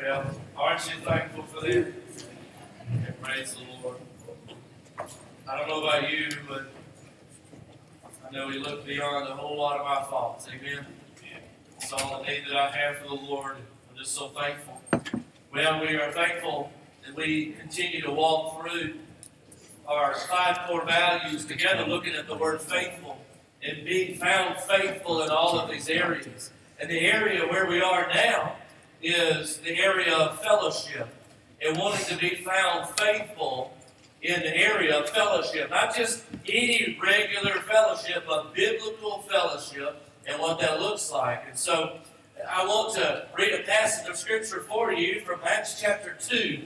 Well, aren't you thankful for that? And praise the Lord. I don't know about you, but I know He looked beyond a whole lot of my faults. Amen. It's all the need that I have for the Lord. I'm just so thankful. Well, we are thankful that we continue to walk through our five core values together, looking at the word faithful and being found faithful in all of these areas. And the area where we are now is the area of fellowship and wanting to be found faithful in the area of fellowship. Not just any regular fellowship, but biblical fellowship and what that looks like. And so I want to read a passage of Scripture for you from Acts chapter 2.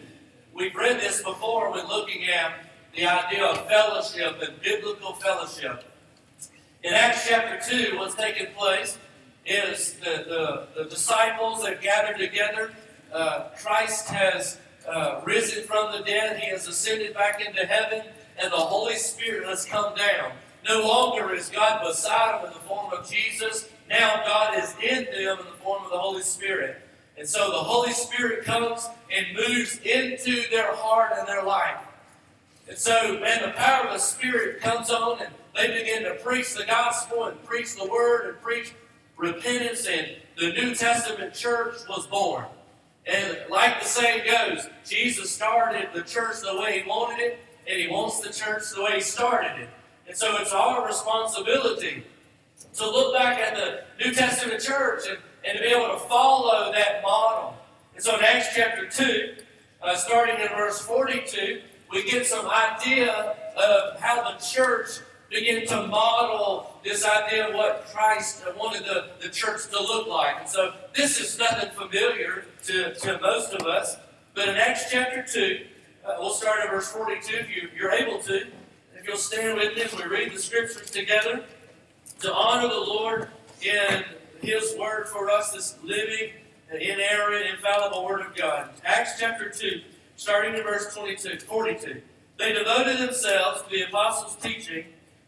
We've read this before when looking at the idea of fellowship and biblical fellowship. In Acts chapter 2, what's taking place is the, the, the disciples have gathered together. Uh, Christ has uh, risen from the dead, He has ascended back into heaven, and the Holy Spirit has come down. No longer is God beside them in the form of Jesus. Now God is in them in the form of the Holy Spirit. And so the Holy Spirit comes and moves into their heart and their life. And so, man, the power of the Spirit comes on and they begin to preach the gospel and preach the word and preach repentance, and the New Testament church was born. And like the saying goes, Jesus started the church the way he wanted it, and he wants the church the way he started it. And so it's our responsibility to look back at the New Testament church and, and to be able to follow that model. And so in Acts chapter 2, uh, starting in verse 42, we get some idea of how the church begin to model this idea of what Christ wanted the, the church to look like. And so this is nothing familiar to, to most of us. But in Acts chapter 2, uh, we'll start at verse 42 if you, you're able to. If you'll stand with me as we read the scriptures together to honor the Lord in His word for us, this living, inerrant, infallible word of God. Acts chapter 2, starting in verse 22, 42. They devoted themselves to the apostles' teaching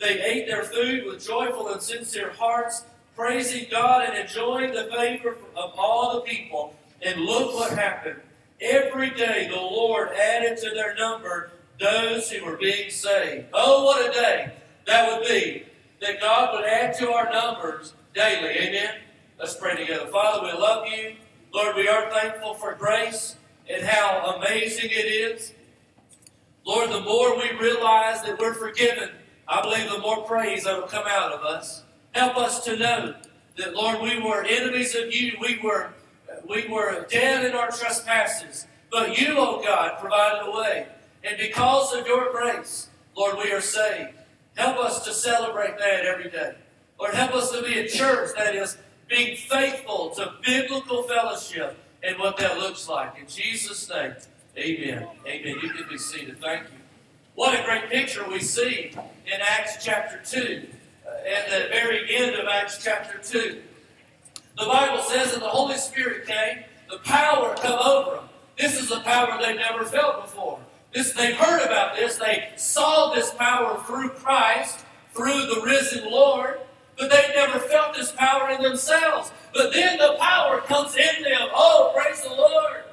they ate their food with joyful and sincere hearts, praising God and enjoying the favor of all the people. And look what happened. Every day the Lord added to their number those who were being saved. Oh, what a day that would be that God would add to our numbers daily. Amen. Let's pray together. Father, we love you. Lord, we are thankful for grace and how amazing it is. Lord, the more we realize that we're forgiven, I believe the more praise that will come out of us. Help us to know that, Lord, we were enemies of you. We were, we were dead in our trespasses. But you, oh God, provided a way. And because of your grace, Lord, we are saved. Help us to celebrate that every day. Lord, help us to be a church that is being faithful to biblical fellowship and what that looks like. In Jesus' name, amen. Amen. You can be seated. Thank you. What a great picture we see in Acts chapter 2, uh, at the very end of Acts chapter 2. The Bible says that the Holy Spirit came, the power come over them. This is a power they've never felt before. This, they've heard about this. They saw this power through Christ, through the risen Lord, but they never felt this power in themselves. But then the power comes in them. Oh, praise the Lord.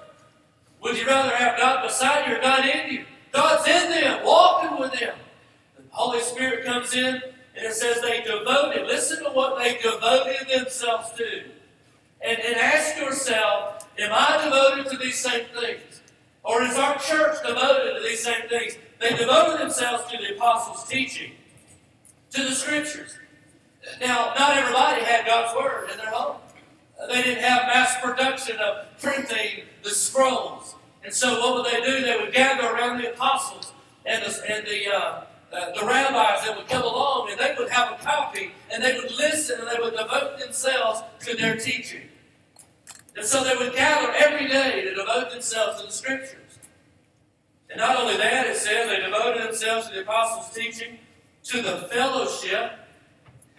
Would you rather have God beside you or God in you? God's in them, walking with them. The Holy Spirit comes in, and it says they devoted. Listen to what they devoted themselves to. And, and ask yourself, am I devoted to these same things? Or is our church devoted to these same things? They devoted themselves to the apostles' teaching, to the scriptures. Now, not everybody had God's word in their home. They didn't have mass production of printing the scrolls. And so what would they do? They would gather around the apostles and the, and the, uh, uh, the rabbis that would come along and they would have a copy and they would listen and they would devote themselves to their teaching. And so they would gather every day to devote themselves to the scriptures. And not only that, it says they devoted themselves to the apostles' teaching, to the fellowship.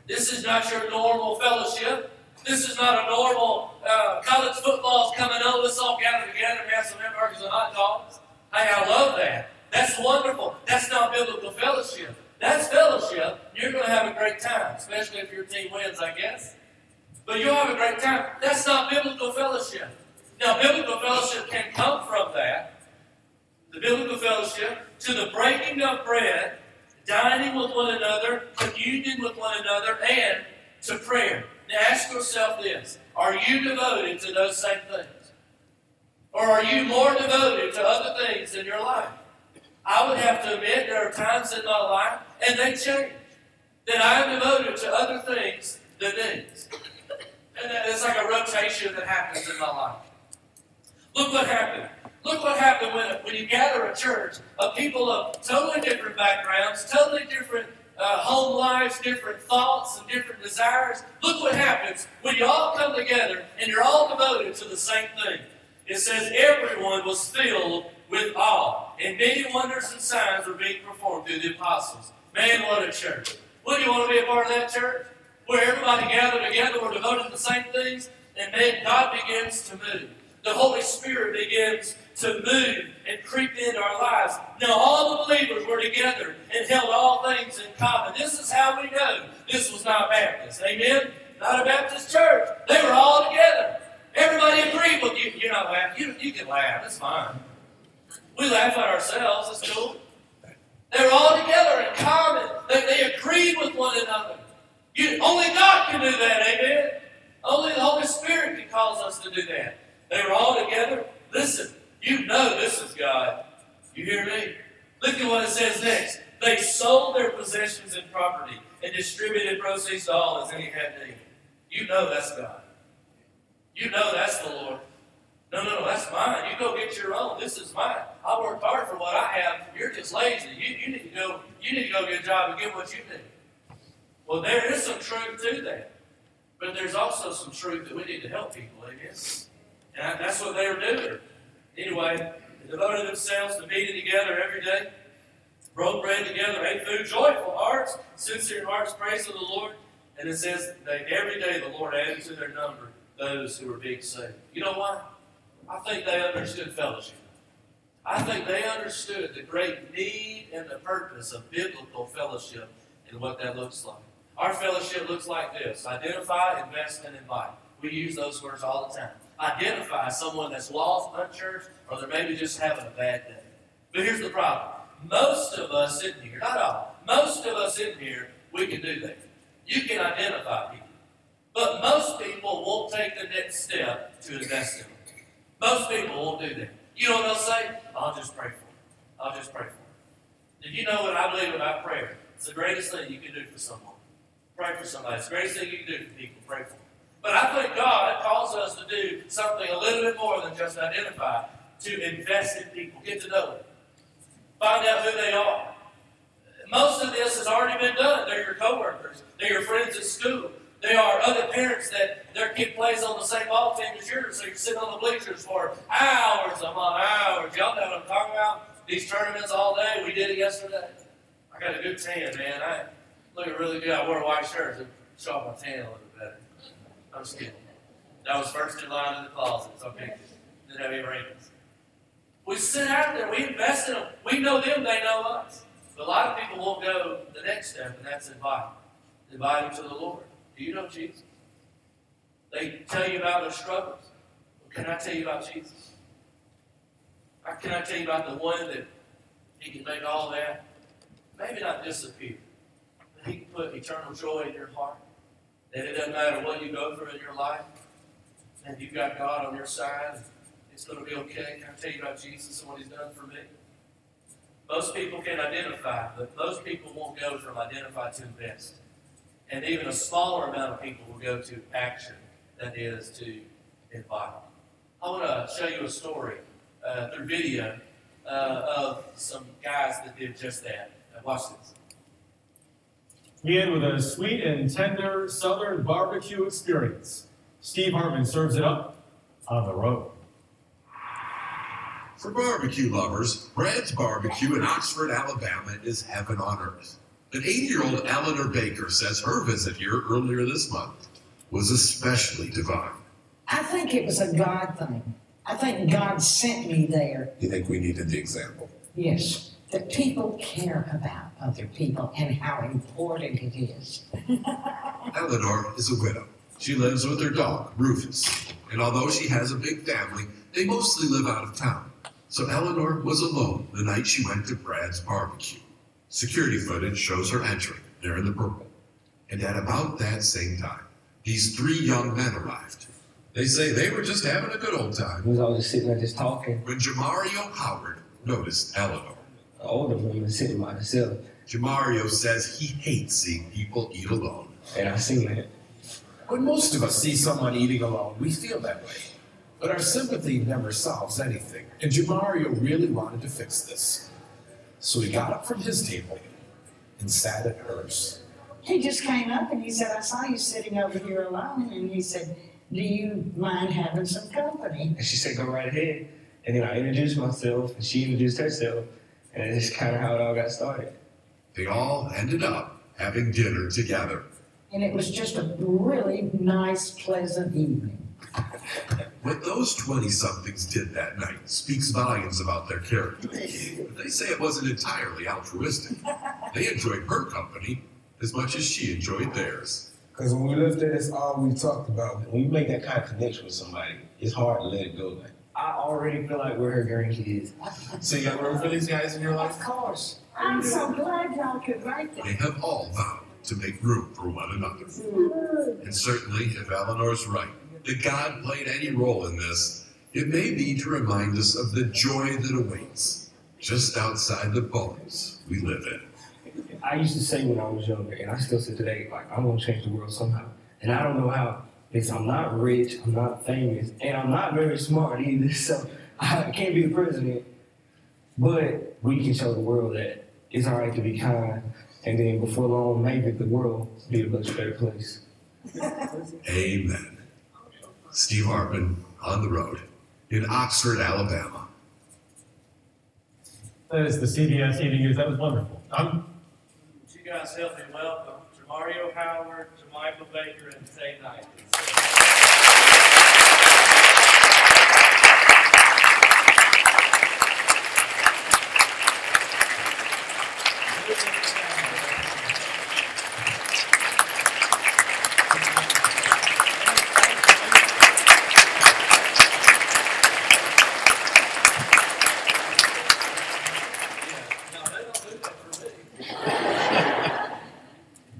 This is not your normal fellowship. This is not a normal uh, college football's coming on. Let's all gather together and have some hamburgers and hot dogs. Hey, I love that. That's wonderful. That's not biblical fellowship. That's fellowship. You're going to have a great time, especially if your team wins, I guess. But you'll have a great time. That's not biblical fellowship. Now, biblical fellowship can come from that. The biblical fellowship to the breaking of bread, dining with one another, communion with one another, and to prayer. Ask yourself this Are you devoted to those same things? Or are you more devoted to other things in your life? I would have to admit there are times in my life, and they change, that I am devoted to other things than these. And it's like a rotation that happens in my life. Look what happened. Look what happened when, when you gather a church of people of totally different backgrounds, totally different uh, home lives, different thoughts, and different desires. Look what happens when you all come together and you're all devoted to the same thing. It says everyone was filled with awe, and many wonders and signs were being performed through the apostles. Man, what a church. Would you want to be a part of that church? Where everybody gathered together, we're devoted to the same things, and then God begins to move. The Holy Spirit begins to move and creep into our lives. Now, all the believers were together and held all things in common. This is how we know this was not Baptist. Amen? Not a Baptist church. They were all together. Everybody agreed with you. You're not laughing. You, you can laugh. It's fine. We laugh at ourselves. It's cool. They were all together in common. They, they agreed with one another. You, only God can do that. Amen? Only the Holy Spirit can cause us to do that. They were all together. Listen, you know this is God. You hear me? Look at what it says next. They sold their possessions and property and distributed proceeds to all as any had need. You know that's God. You know that's the Lord. No, no, no, that's mine. You go get your own. This is mine. I worked hard for what I have. You're just lazy. You, you need to go. You need to go get a job and get what you need. Well, there is some truth to that, but there's also some truth that we need to help people. Amen. And that's what they were doing. Anyway, they devoted themselves to meeting together every day, broke bread together, ate food, joyful hearts, sincere hearts, praise of the Lord. And it says that every day the Lord added to their number those who were being saved. You know why? I think they understood fellowship. I think they understood the great need and the purpose of biblical fellowship and what that looks like. Our fellowship looks like this identify, invest, and invite. We use those words all the time identify someone that's lost, unchurched, or they're maybe just having a bad day. But here's the problem. Most of us in here, not all, most of us in here, we can do that. You can identify people. But most people won't take the next step to invest in them. Most people won't do that. You know what they'll say? I'll just pray for them. I'll just pray for them. Did you know what I believe about prayer? It's the greatest thing you can do for someone. Pray for somebody. It's the greatest thing you can do for people. Pray for them. But I think God calls us to do something a little bit more than just identify, to invest in people, get to know them, find out who they are. Most of this has already been done. They're your coworkers, they're your friends at school. They are other parents that their kid plays on the same ball team as yours, so you're sitting on the bleachers for hours upon hours. Y'all know what I'm talking about? These tournaments all day. We did it yesterday. I got a good tan, man. I look really good. I wore a white shirt to show off my tan a little. I'm just kidding. That was first in line in the closet. Okay. Didn't have any rings. We sit out there. We invest in them. We know them. They know us. But a lot of people won't go the next step, and that's invite. Invite them to the Lord. Do you know Jesus? They tell you about their struggles. Well, can I tell you about Jesus? Or can I tell you about the one that He can make all that maybe not disappear, but He can put eternal joy in your heart? That it doesn't matter what you go through in your life, and you've got God on your side, it's going to be okay. Can I tell you about Jesus and what He's done for me? Most people can identify, but most people won't go from identify to invest. And even a smaller amount of people will go to action, that is, to invite. I want to show you a story uh, through video uh, of some guys that did just that. Uh, watch this. Begin with a sweet and tender Southern barbecue experience. Steve Hartman serves it up on the road. For barbecue lovers, Brad's Barbecue in Oxford, Alabama is heaven on earth. An 80 year old Eleanor Baker says her visit here earlier this month was especially divine. I think it was a God thing. I think God sent me there. You think we needed the example? Yes, that people care about other people and how important it is. Eleanor is a widow. She lives with her dog, Rufus. And although she has a big family, they mostly live out of town. So Eleanor was alone the night she went to Brad's barbecue. Security footage shows her entering, there in the purple. And at about that same time, these three young men arrived. They say they were just having a good old time We was all just sitting there just talking. when Jamario Howard noticed Eleanor. An older woman sitting by herself, Jamario says he hates seeing people eat alone. and I seen that. When most of us see someone eating alone, we feel that way. But our sympathy never solves anything, and Jamario really wanted to fix this. So he got up from his table and sat at hers. He just came up and he said, I saw you sitting over here alone. And he said, Do you mind having some company? And she said, "Go right ahead." And then I introduced myself, and she introduced herself, and it's kind of how it all got started. They all ended up having dinner together. And it was just a really nice, pleasant evening. What those 20 somethings did that night speaks volumes about their character. But they say it wasn't entirely altruistic. They enjoyed her company as much as she enjoyed theirs. Because when we lived there, that's all we talked about. when you make that kind of connection with somebody, it's hard to let it go. Like, I already feel like we're her grandkids. So you got room for these guys in your life? Of course. I'm so glad y'all could write that. They that. have all vowed to make room for one another. Mm. And certainly, if Eleanor's right, that God played any role in this, it may be to remind us of the joy that awaits just outside the bones we live in. I used to say when I was younger, and I still say today, like I'm gonna change the world somehow. And I don't know how because I'm not rich, I'm not famous, and I'm not very smart either. So I can't be the president. But we can show the world that it's all right to be kind, and then before long, maybe the world will be a much better place. Amen. Steve Hartman on the road in Oxford, Alabama. That is the CBS Evening News. That was wonderful. I'm, you guys help me welcome Jamario Howard, JaMychol Baker, and Tae Knight? No, they don't do that for me.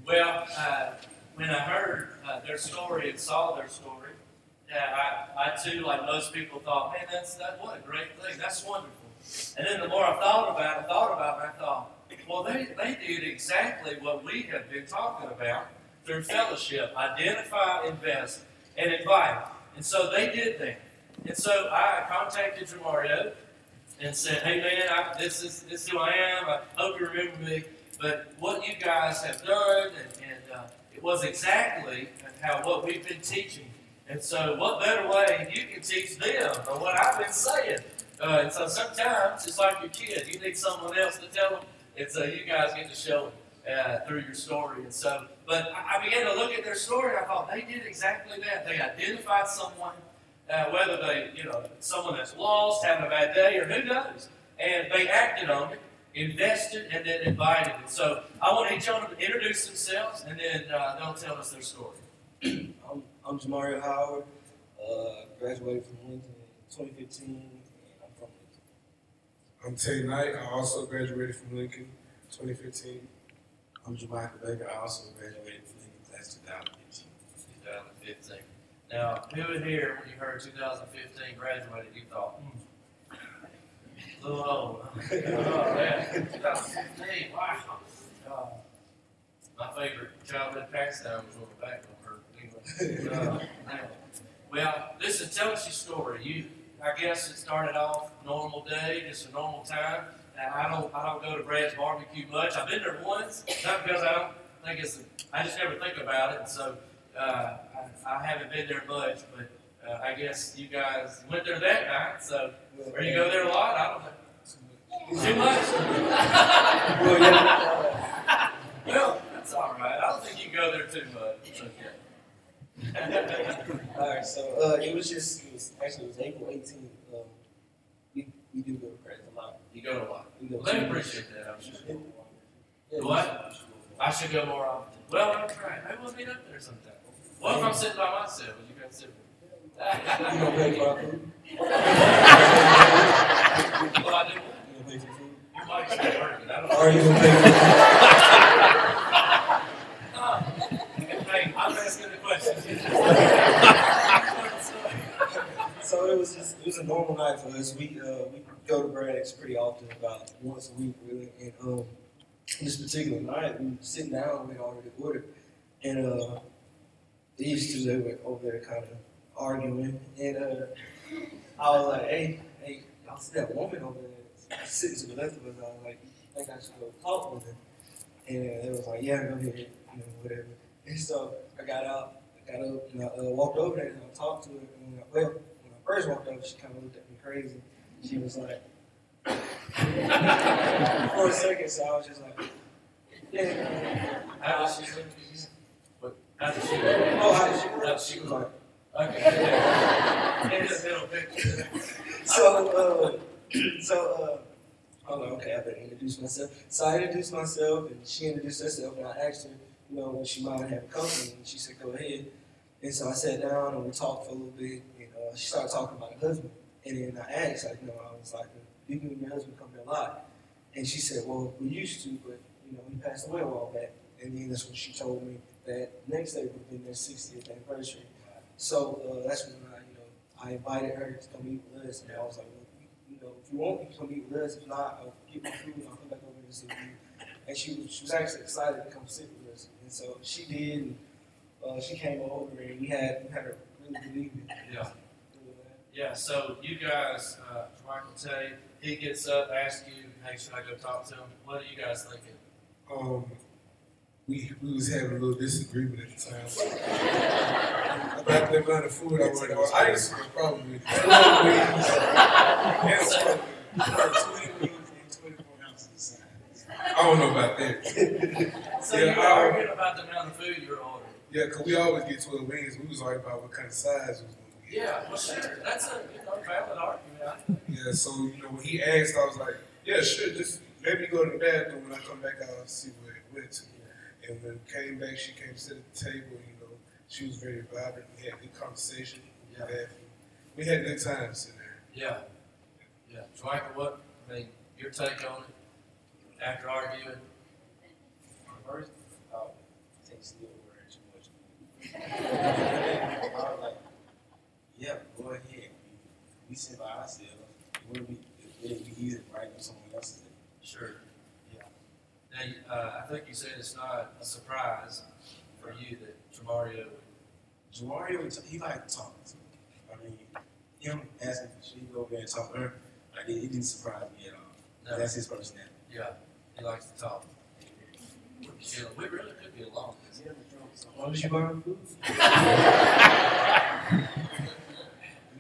Well, uh, when I heard uh, their story and saw their story, yeah, I, I too, like most people, thought, man, that's that what a great thing. That's wonderful. And then the more I thought about it, thought about it, I thought, well, they, they did exactly what we have been talking about through fellowship: identify, invest, and invite. And so they did that. And so I contacted Jamario and said, "Hey man, I, this is this is who I am. I hope you remember me. But what you guys have done, and, and uh, it was exactly how what we've been teaching. And so, what better way you can teach them or what I've been saying? Uh, and so sometimes it's like your kid. You need someone else to tell them, and so you guys get to show them uh, through your story. And so, but I I began to look at their story. and I thought they did exactly that. They identified someone uh, whether they, you know, someone that's lost, having a bad day, or who knows. And they acted on it, invested, and then invited. And so I want each of them to introduce themselves, and then uh, they'll tell us their story. I'm, I'm Jamario Howard, uh, graduated from Lincoln in 2015, and I'm from Lincoln. I'm Tae Knight. I also graduated from Lincoln 2015. I'm JaMychol Baker, I also graduated from Lincoln class 2015. 2015. Now, who here, when you heard 2015 graduated, you thought, hmm, a little old. oh, yeah, 2015, wow. Uh, my favorite childhood pastime was on the back of her. Anyway. Uh, well, listen, tell us your story. You, I guess it started off normal day, just a normal time. I don't, I don't go to Brad's barbecue much. I've been there once, not because I don't think it's, I just never think about it. And so, uh, I, I haven't been there much, but uh, I guess you guys went there that night, so, or you go there a lot, I don't know. Too much? Well, that's all right. I don't think you go there too much. It's okay. all right. So uh, it was just it was actually it was April 18th. Um, we we do go to practice a lot. You go to a lot. Well, they appreciate that, I'm sure. What? I should go more often. Well, I'm trying. Maybe we'll meet up there sometime. What if I'm sitting by myself? Would you guys sit with You gonna pay for food? Well, I do. You gonna pay for food? You might stay working. I don't Or you gonna pay for Hey, I'm asking the questions. So it was just it was a normal night for us. We uh we go to Braddock's pretty often, about once a week really. And um this particular night we were sitting down, we already ordered. And uh these two they were over there kind of arguing. And uh I was like, hey, hey, y'all see that woman over there sitting to the left of us? I was like, I think I should go talk with her. And they was like, yeah, go ahead, you know, whatever. And so I got out, I got up and I uh, walked over there and I talked to her. And I, well, when I first walked over, she kind of looked at me crazy. She was like, for a second, so I was just like, yeah. How does she look? What? How does she look? Oh, how did she look? does She was like, Okay. In the middle picture. so, uh, so, uh, I'm like, okay, I better introduce myself. So I introduced myself, and she introduced herself, and I asked her, you know, would she mind having company, and she said, go ahead. And so I sat down, and we talked for a little bit, and uh, she started talking about her husband. And then I asked, like, you know, I was like, do you and your husband come here a lot? And she said, well, we used to, but, you know, he passed away a while back. And then that's when she told me that next day would been their 60th anniversary. So uh, that's when I, you know, I invited her to come eat with us, and I was like, well, you, know, if you want, you can come eat with us. If not, I'll get my food and I'll come back over and with you. And she was, she was actually excited to come sit with us, and so she did. And, uh, she came over, and we had we had a really good evening. Yeah. Yeah, so you guys, uh, Michael Tay, he gets up, asks you, hey, should I go talk to him? What are you guys thinking? Um, we we was having a little disagreement at the time. About the amount of food I wanted. Or I used to have a problem with twelve wings and some- twenty wings and twenty-four ounces of size. I don't know about that. So Yeah, you were arguing about the amount of food you were ordering. Yeah, cause we always get twelve wings. We was arguing about what kind of size was. Yeah, well, sure, that's a, you know, valid argument. Yeah, so you know when he asked, I was like, yeah, sure, just maybe go to the bathroom. When I come back, I'll see where it went to. And when it came back, she came to sit at the table. You know, she was very vibrant. We had good conversation. We Yeah. laughed. We had good times sitting there. Yeah, yeah. Michael, what, I mean, your take on it after arguing? First, uh, takes a little word too much. I was like, yeah, go ahead. We, we sit by ourselves. It wouldn't be, it would be to write on someone else's. name. Sure. Yeah. Now, uh, I think you said it's not a surprise for you that Tremario, Jamario, he liked to talk to me. I mean, him asking if she go over there and talk to her, like, it, it didn't surprise me at all. no, That's his personality. yeah, he likes to talk. Yeah, we really could be alone. As long as you buy food.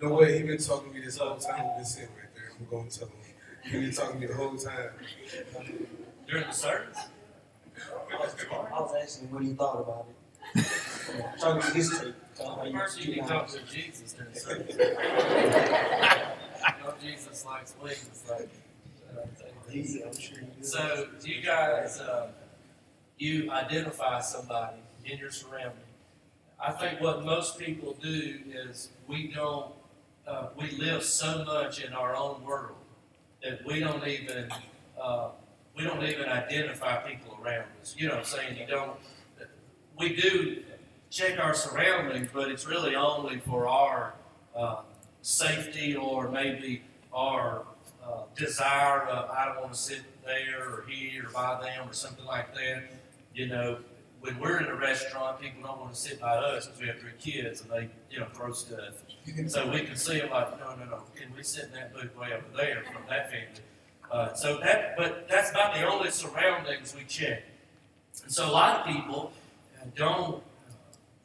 You know what? He been talking to me this whole time. We've been sitting right there. I'm going to tell him. He been talking to me the whole time. During the service? I was asking what he thought about it. Talking to get his take. Tell him First, you you can talk to Jesus during the service. You know, Jesus likes wings, like. uh, He, I'm sure he does. So, do you guys, uh, you identify somebody in your surrounding. I think what most people do is we don't, uh, we live so much in our own world that we don't even, uh, we don't even identify people around us. You know what I'm saying? You don't, we do check our surroundings, but it's really only for our, uh, safety or maybe our, uh, desire of, I don't want to sit there or here or by them or something like that. You know, when we're in a restaurant, people don't want to sit by us because we have three kids and they, you know, throw stuff. So we can see them like, no, no, no, can we sit in that booth way over there from that family? Uh, so that, but that's about the only surroundings we check. And so a lot of people uh, don't uh,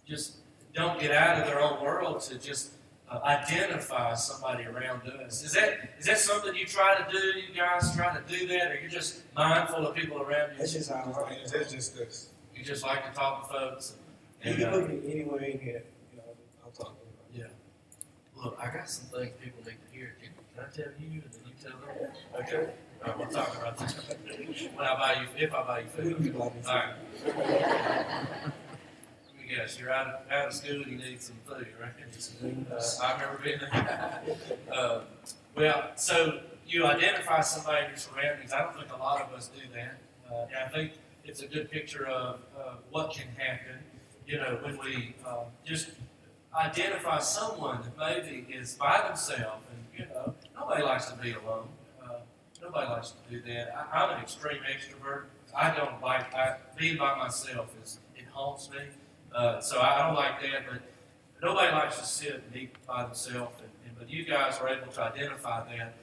just don't get out of their own world to just uh, identify somebody around us. Is that is that something you try to do? You guys try to do that, or you're just mindful of people around you? That's just how I That's just us. You just like to talk to folks. You And, can uh, look at anywhere in here, you know, I'm talking about. yeah. Look, I got some things people need to hear. Can, can I tell you, and then you tell them? Okay. All right, we'll talk about that. When I buy you, if I buy you food. can like All right. Guess, you're out of, out of school, you need some food, right? Uh, I remember being there. Uh, well, so you identify somebody in your surroundings. I don't think a lot of us do that. Uh, and I think it's a good picture of what can happen, you know, when we uh, just identify someone that maybe is by themselves and, you know, nobody likes to be alone. Uh, nobody likes to do that. I, I'm an extreme extrovert. I don't like, I, being by myself is, it haunts me. Uh, so I don't like that, but nobody likes to sit and eat by themselves, and, and, but you guys are able to identify that.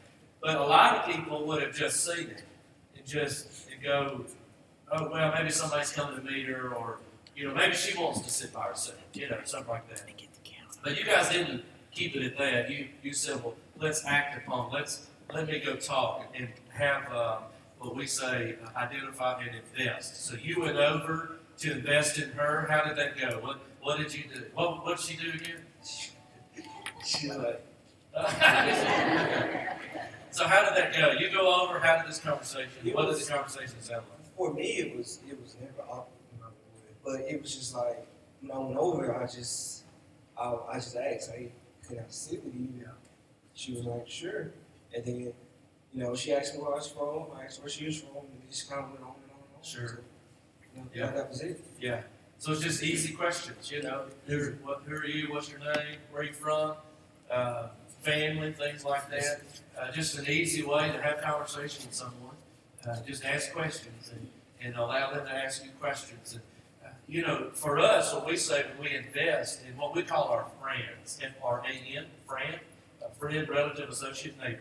But a lot of people would have just seen it and just and go, oh well, maybe somebody's coming to meet her, or you know, maybe she wants to sit by herself, you know, something like that. But you guys didn't keep it at that. You you said, well, let's act upon, let's let me go talk and have uh, what we say, uh, identify and invest. So you went over to invest in her. How did that go? What what did you do? What what did she do again? She like, so how did that go? You go over. How did this conversation? It What did was- the conversation sound like? for me, it was it was never awkward, but it was just like when I went over, I just I, I just asked, hey, can I sit with you? She was like, sure, and then you know she asked me where I was from, I asked where she was from, and just kind of went on and on and on. Sure. So, Yeah. that was it. Yeah. So it's just easy questions, you know. Who, what, who are you? What's your name? Where are you from? Uh, family, things like that. Uh, just an easy way to have conversation with someone. Uh, just ask questions and, and allow them to ask you questions. And, uh, you know, for us, what we say when we invest in what we call our friends, F-R-A-N, friend, a friend, relative, associate, neighbor.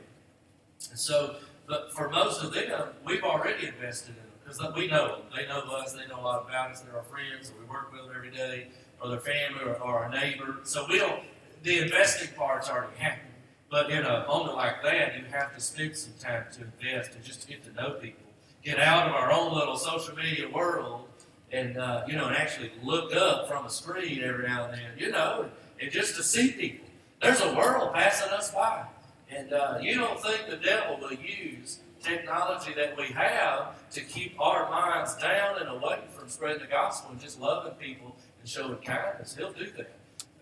And so, but for most of them, we've already invested in because we know them. They know us. They know a lot about us. They're our friends. We work with them every day, or their family, or, or our neighbor. So we don't. The investing part's already happened. But in a moment like that, you have to spend some time to invest and just to get to know people, get out of our own little social media world, and uh, you know, and actually look up from a screen every now and then, you know, and, and just to see people. There's a world passing us by. And uh, you don't think the devil will use technology that we have to keep our minds down and away from spreading the gospel and just loving people and showing kindness. He'll do that.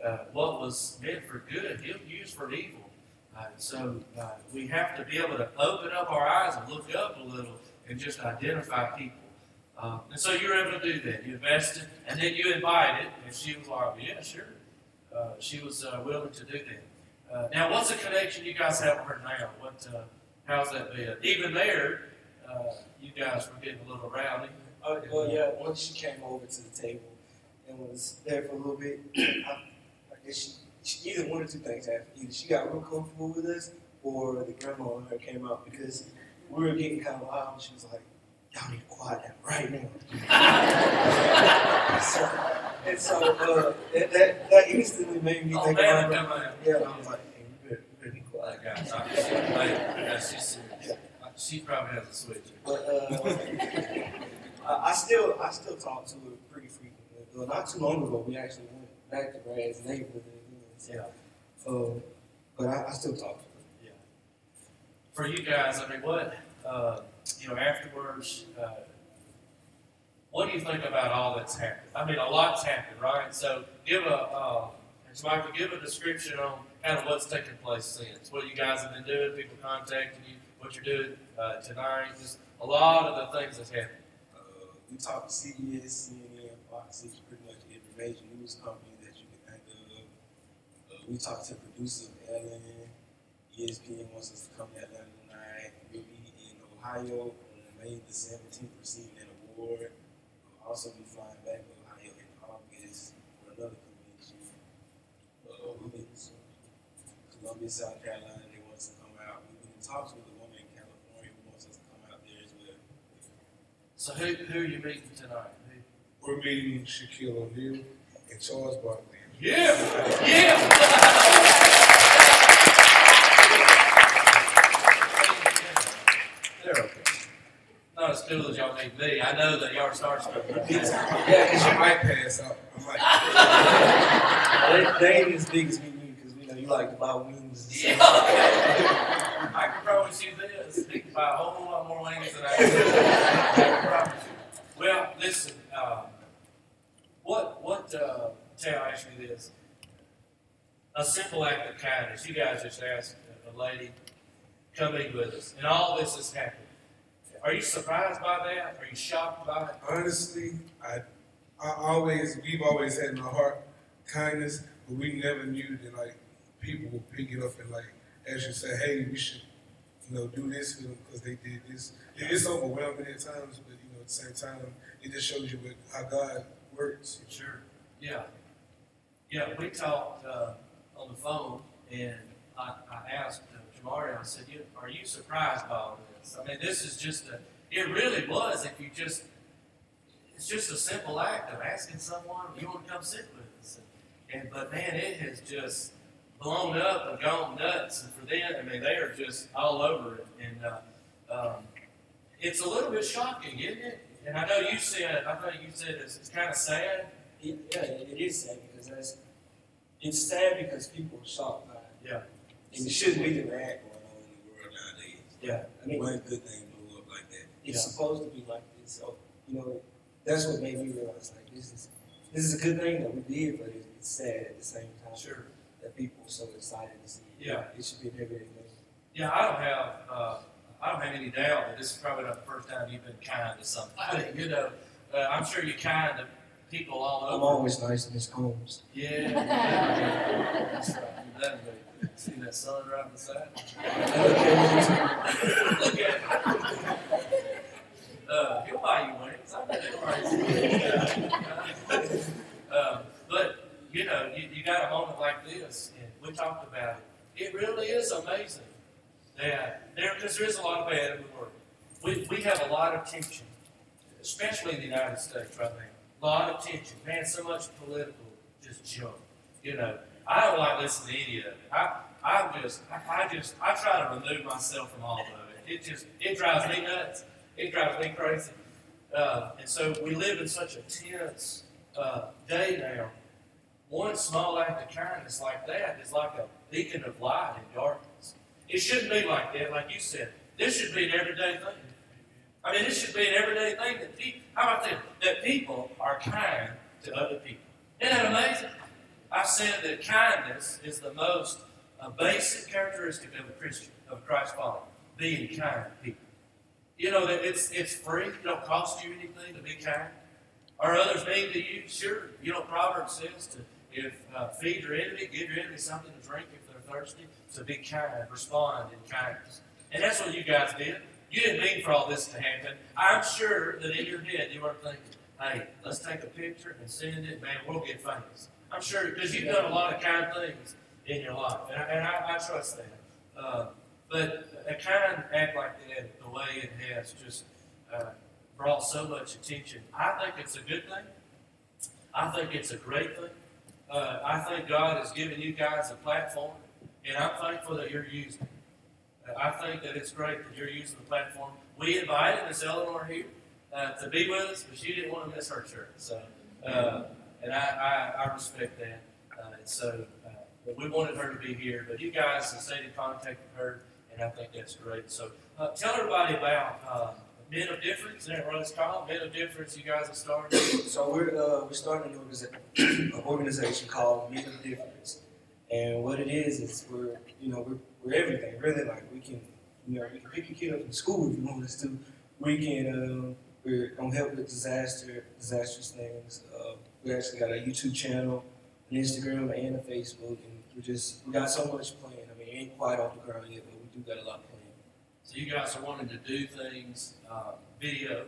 Uh, what was meant for good, he'll use for evil. Uh, so uh, we have to be able to open up our eyes and look up a little and just identify people. Uh, and so you're able to do that. You invested, and then you invited, and she was like, "Yeah, sure." Uh, she was uh, willing to do that. Uh, now, what's the connection you guys have with her now? What, how's that been? Even there, uh, you guys were getting a little rowdy. Oh, well, yeah. Once she came over to the table and was there for a little bit, I, I guess she, she either one or two things happened. Either she got real comfortable with us, or the grandma and her came out because we were getting kind of loud. And she was like, "Y'all need to quiet down right now." so, and so uh, that, that that instantly made me Oh, think man, about on. Yeah, I was like, "Hey, we better, we better be quiet." Guy's obviously late. Yeah, she's, she probably has a switch. But uh, I, I still I still talk to her pretty frequently. Well, not too long ago, we actually went back to Brad's neighborhood again. So, Yeah. um, but I, I still talk to her. Yeah. For you guys, I mean, what, uh, you know, afterwards, uh, what do you think about all that's happened? I mean, a lot's happened, right? So give a, uh, so Michael, give a description on kind of what's taken place since. What you guys have been doing, people contacting you, what you're doing uh, tonight, just a lot of the things that's happened. Uh, we talked to CBS, CNN, Fox 6, pretty much every major news company that you can think of. Uh, we talked to producer of Ellen. ESPN wants us to come to Atlanta tonight. We'll be in Ohio on May the 17th receiving an award. We'll also be flying back to Ohio in August for another from in South Carolina they wants to come out. We've been in to a woman in California who wants us to come out there as well. So who, who are you meeting tonight? Who? We're meeting Shaquille O'Neal and Charles Barkley. Yeah! Yeah! They're. Not as cool as y'all make me. I know that y'all are starstruck. yeah, because you might pass up, I'm like, they, as just you like to buy wings. Yeah. I can promise you this, he can buy a whole lot more wings than I can. I can promise you. Well, listen, um, what, what, uh, Tao asked me this. A simple act of kindness. You guys just asked a lady, come eat with us, and all this has happened. Are you surprised by that? Are you shocked by it? Honestly, I, I always, we've always had in our heart kindness, but we never knew that like people will pick it up and like actually say, hey, we should, you know, do this for them because they did this. It's overwhelming at times, but you know, at the same time, it just shows you what, how God works. Sure. Yeah. Yeah, we talked uh, on the phone, and I, I asked uh, Jamari, I said, you, Are you surprised by all this? I mean, this is just a, it really was, if you just, it's just a simple act of asking someone, you want to come sit with us. And, but man, it has just blown up and gone nuts. And for them, I mean, they are just all over it. And uh, um, it's a little bit shocking, isn't it? And I know you said, I thought you said it's, it's kind of sad. It, yeah, it is sad because that's it's sad because people are shocked by it. Yeah. And it shouldn't be the way. going on in the world nowadays. Yeah. I mean, One good thing blew up like that. it's Yeah. supposed to be like this. So, you know, that's what made me realize like this is this is a good thing that we did, but it's sad at the same time Sure. That people are so excited to see. Yeah. It should be an everyday thing. Yeah, I don't have, uh, I don't have any doubt that this is probably not the first time you've been kind to somebody. You know, uh, I'm sure you're kind to people all over. I'm always nice in Miss Combs. Yeah. That's right. You done good. See that sun right beside? Look at. Uh, he'll buy you wings. I bet he'll buy you wings. Um, you know, you, you got a moment like this, and we talked about it. It really is amazing that there, because there is a lot of bad in the world. We, we have a lot of tension, especially in the United States right now. A lot of tension. Man, so much political just junk. You know, I don't like listening to any of it. I, I'm just, I, I just, I try to remove myself from all of it. It just, it drives me nuts. It drives me crazy. Uh, and so we live in such a tense uh, day now. One small act of kindness like that is like a beacon of light in darkness. It shouldn't be like that, like you said. This should be an everyday thing. I mean, this should be an everyday thing that people, how about? That people are kind to other people. Isn't that amazing? I've said that kindness is the most uh, basic characteristic of a Christian, of Christ's Christ follower, being kind to people. You know that it's it's free. It don't cost you anything to be kind. Are others mean to you? Sure. You know, Proverbs says to if uh, feed your enemy, give your enemy something to drink if they're thirsty. So be kind, respond in kindness, and that's what you guys did. You didn't mean for all this to happen. I'm sure that in your head you were thinking, "Hey, let's take a picture and send it. Man, we'll get famous." I'm sure because you've done a lot of kind things in your life, and I, and I, I trust that. Uh, but a kind act like that, the way it has just uh, brought so much attention, I think it's a good thing. I think it's a great thing. Uh, I think God has given you guys a platform, and I'm thankful that you're using it. Uh, I think that it's great that you're using the platform. We invited Miss Eleanor here uh, to be with us, but she didn't want to miss her church. So, uh, and I, I, I respect that. Uh, and so, but we wanted her to be here, but you guys have stayed in contact with her, and I think that's great. So, tell everybody about uh, Men of Difference. Is that what it's called? Men of Difference. You guys have started. So we're uh, we're starting an, an organization called Men of Difference, and what it is is we're you know we're, we're everything really. Like we can you know we can pick your kid up from school if you want us to. We can um, we're gonna help with disaster disastrous things. Uh, we actually got a YouTube channel, an Instagram, and a Facebook, and we just we got so much planned. I mean, it ain't quite off the ground yet, but we do got a lot. So you guys are wanting to do things, uh, video,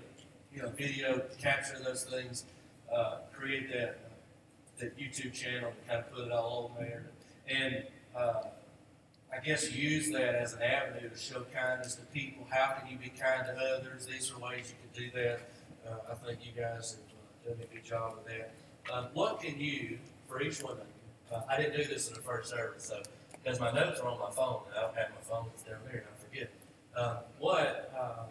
you know, video, capture those things, uh, create that that YouTube channel, and kind of put it all on there, and uh, I guess use that as an avenue to show kindness to people. How can you be kind to others? These are ways you can do that. Uh, I think you guys have uh, done a good job of that. Uh, what can you, for each one of you, uh, I didn't do this in the first service, so because my notes are on my phone, and I don't have my phone down there. Uh, what, uh,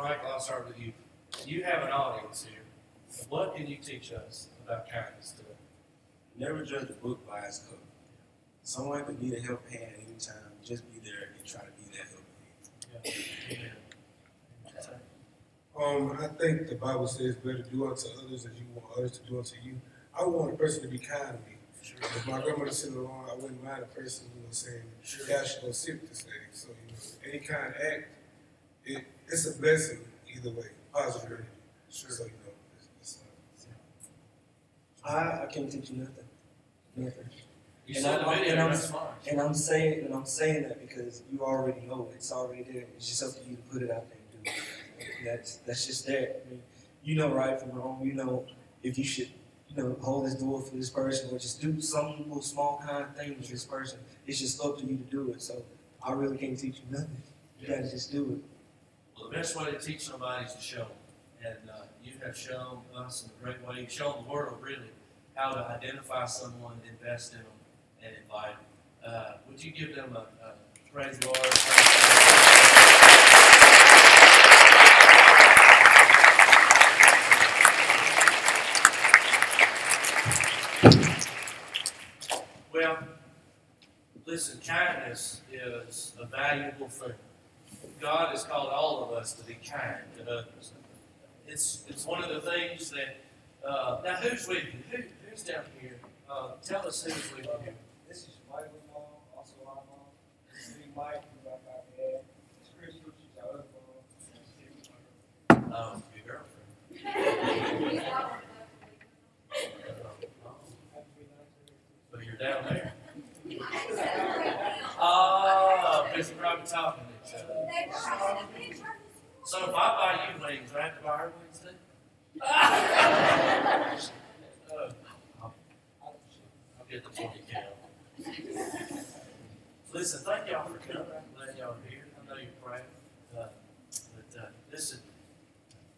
uh, start with you. You have an audience here. What can you teach us about kindness today? Never judge a book by its cover. Someone could need a help hand anytime. Just be there and try to be that help hand. Yeah. Amen. Um, I think the Bible says better do unto others as you want others to do unto you. I want a person to be kind to me. If my grandmother sitting along, I wouldn't mind a person, you know, saying, God should go sit with this lady. So, you know, any kind of act, it, it's a blessing either way, positive or negative. So, you know, it's, it's, uh, I, I can't teach you nothing. Nothing. You And said I'm- the video, and I'm- And I'm saying and I'm saying that because you already know it. It's already there. It's just up to you to put it out there and do it. That's that's just there. I mean, you know right from wrong. You know if you should, you know, hold this door for this person or just do some little small kind of thing with this person. It's just up to you to do it. So I really can't teach you nothing. You gotta just do it. Well, the best way to teach somebody is to show them. And uh, you have shown us in a great way, you've shown the world really how to identify someone, invest in them, and invite them. Uh, would you give them a, a praise Lord? Well, listen, kindness is a valuable thing. God has called all of us to be kind to others. It's it's one of the things that. Uh, now, who's with you? Who, who's down here? Uh, tell us who's with you. This is Michael's mom, also our mom. This is Mike, who's our dad. This is Chris, she's our other mom. And Steve, my Um, your girlfriend. So you're down there. Ah, busy probably talking to each other. So if I buy you wings, do I have to buy her wings too? I'll get the twenty cal. Listen, thank y'all for coming. I'm glad y'all are here. I know you're proud. Uh, but uh, listen,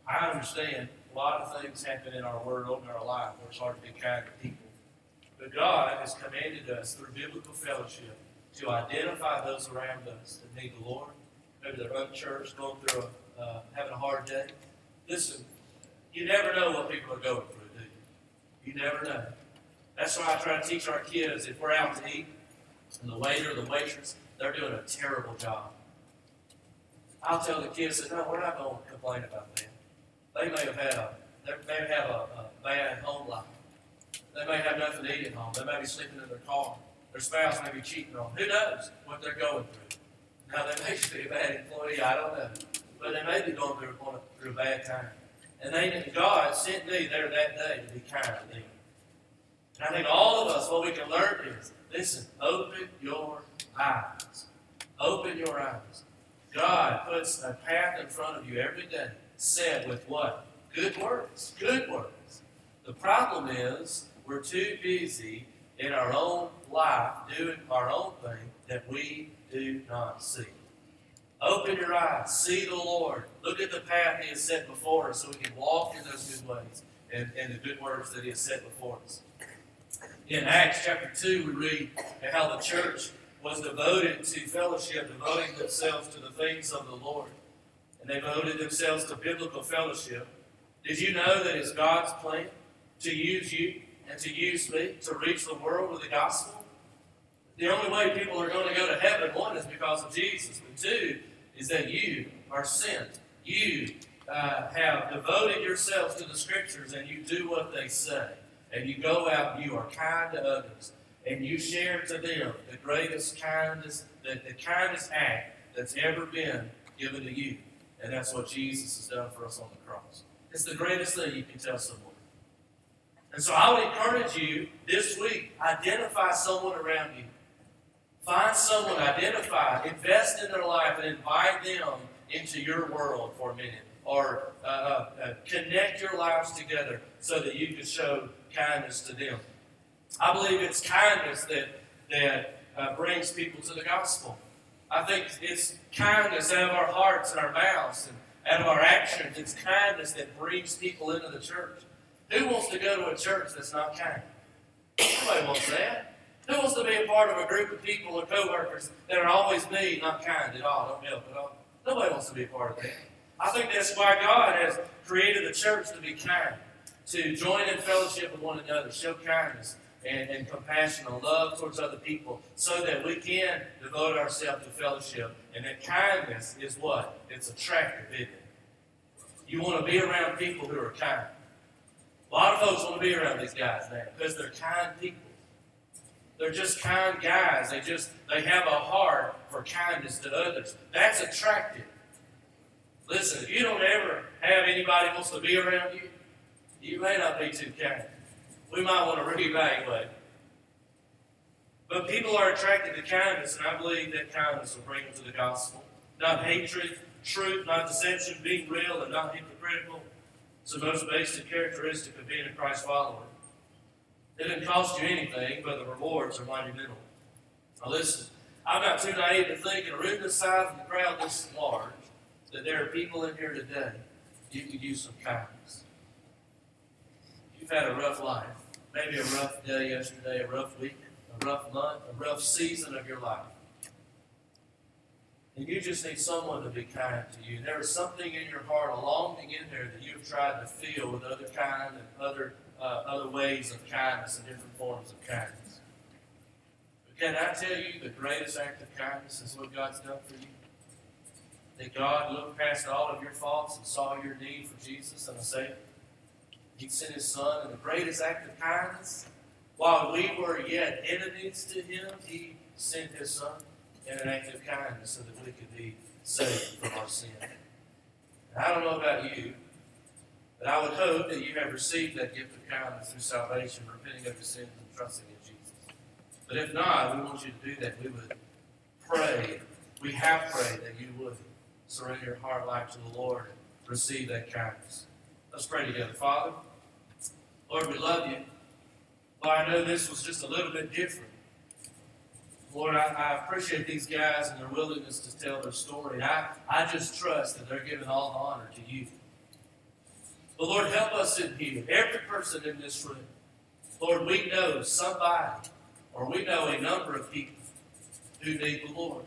I understand a lot of things happen in our world and our life where it's hard to be kind to people. But God has commanded us through biblical fellowship to identify those around us that need the Lord. Maybe they're unchurched, going through a, uh, having a hard day. Listen, you never know what people are going through, do you? You never know. That's why I try to teach our kids if we're out to eat and the waiter or the waitress, they're doing a terrible job. I'll tell the kids that no, we're not going to complain about them. They may have had a, they may have a, a bad home life. They may have nothing to eat at home. They may be sleeping in their car. Their spouse may be cheating on them. Who knows what they're going through? Now, they may be a bad employee. I don't know. But they may be going through, going through a bad time. And they, God sent me there that day to be kind to them. And I think all of us, what we can learn is listen, open your eyes. Open your eyes. God puts a path in front of you every day, said with what? Good words. Good words. The problem is we're too busy in our own life doing our own thing that we do not see. Open your eyes, see the Lord. Look at the path He has set before us so we can walk in those good ways and, and the good words that He has set before us. In Acts chapter 2, we read how the church was devoted to fellowship, devoting themselves to the things of the Lord. And they devoted themselves to biblical fellowship. Did you know that it's God's plan to use you and to use me to reach the world with the gospel? The only way people are going to go to heaven, one, is because of Jesus, but two, is that you are sent. You uh, have devoted yourselves to the scriptures and you do what they say. And you go out and you are kind to others. And you share to them the greatest kindness, the, the kindest act that's ever been given to you. And that's what Jesus has done for us on the cross. It's the greatest thing you can tell someone. And so I would encourage you this week, identify someone around you. Find someone, identify, invest in their life, and invite them into your world for a minute. Or uh, uh, uh, connect your lives together so that you can show kindness to them. I believe it's kindness that, that uh, brings people to the gospel. I think it's kindness out of our hearts and our mouths and out of our actions. It's kindness that brings people into the church. Who wants to go to a church that's not kind? Nobody wants that. Who wants to be a part of a group of people or coworkers that are always mean, not kind at all, don't help at all? Nobody wants to be a part of that. I think that's why God has created the church to be kind, to join in fellowship with one another, show kindness and, and compassion and love towards other people, so that we can devote ourselves to fellowship. And that kindness is what? It's attractive, isn't it? You want to be around people who are kind. A lot of folks want to be around these guys now because they're kind people. They're just kind guys. They just they have a heart for kindness to others. That's attractive. Listen, if you don't ever have anybody wants to be around you, you may not be too kind. We might want to reevaluate. But people are attracted to kindness, and I believe that kindness will bring them to the gospel. Not hatred, truth, not deception, being real and not hypocritical. It's the most basic characteristic of being a Christ follower. It didn't cost you anything, but the rewards are monumental. Now listen, I'm not too naive to think in a room this size and the crowd this large that there are people in here today you could use some kindness. You've had a rough life, maybe a rough day yesterday, a rough week, a rough month, a rough season of your life. And you just need someone to be kind to you. There is something in your heart, a longing in there that you've tried to fill with other kind and other uh, other ways of kindness and different forms of kindness. But can I tell you the greatest act of kindness is what God's done for you? That God looked past all of your faults and saw your need for Jesus and a Savior. He sent His Son, and the greatest act of kindness, while we were yet enemies to Him, He sent His Son in an act of kindness so that we could be saved from our sin. And I don't know about you, but I would hope that you have received that gift of kindness through salvation, repenting of your sins and trusting in Jesus. But if not, we want you to do that. We would pray. We have prayed that you would surrender your heart life to the Lord and receive that kindness. Let's pray together. Father, Lord, we love you. Lord, I know this was just a little bit different. Lord, I, I, appreciate these guys and their willingness to tell their story. I, I just trust that they're giving all the honor to you. But Lord, help us in here. Every person in this room. Lord, we know somebody, or we know a number of people who need the Lord.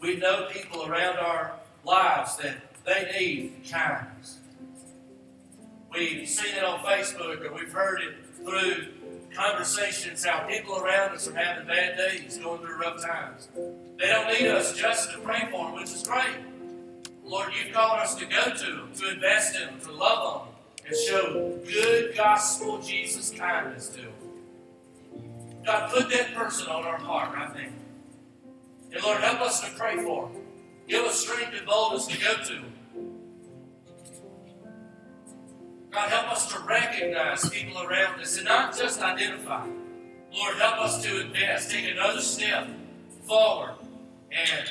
We know people around our lives that they need kindness. We've seen it on Facebook or we've heard it through conversations how people around us are having bad days, going through rough times. They don't need us just to pray for them, which is great. Lord, you've called us to go to them, to invest in them, to love them, and show good gospel Jesus kindness to them. God, put that person on our heart right now. And Lord, help us to pray for them. Give us strength and boldness to go to them. God, help us to recognize people around us and not just identify. Lord, help us to invest, take another step forward and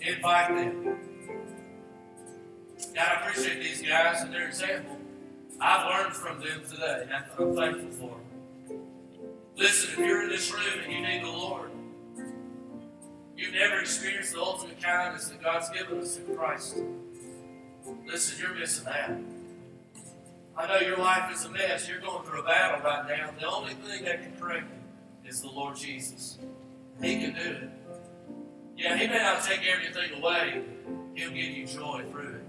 invite them. God, I appreciate these guys and their example. I've learned from them today, and I'm thankful for them. Listen, if you're in this room and you need the Lord, you've never experienced the ultimate kindness that God's given us in Christ. Listen, you're missing out. I know your life is a mess. You're going through a battle right now. The only thing that can correct it is the Lord Jesus. He can do it. Yeah, He may not take everything away, He'll give you joy through it.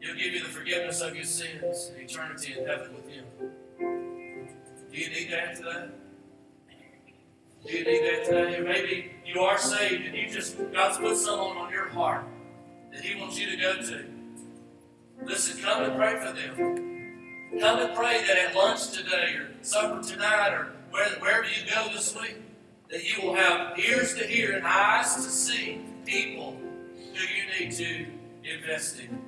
He'll give you the forgiveness of your sins and eternity in heaven with Him. Do you need that today? Do you need that today? Or maybe you are saved and you just, God's put someone on your heart that He wants you to go to. Listen, come and pray for them. Come and pray that at lunch today or supper tonight or wherever you go this week, that you will have ears to hear and eyes to see people who you need to invest in.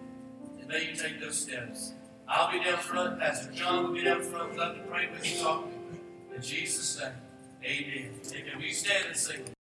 And may you take those steps. I'll be down front. Pastor John will be down front. Love to pray with you, talk. In Jesus' name, amen. Amen. We stand and sing.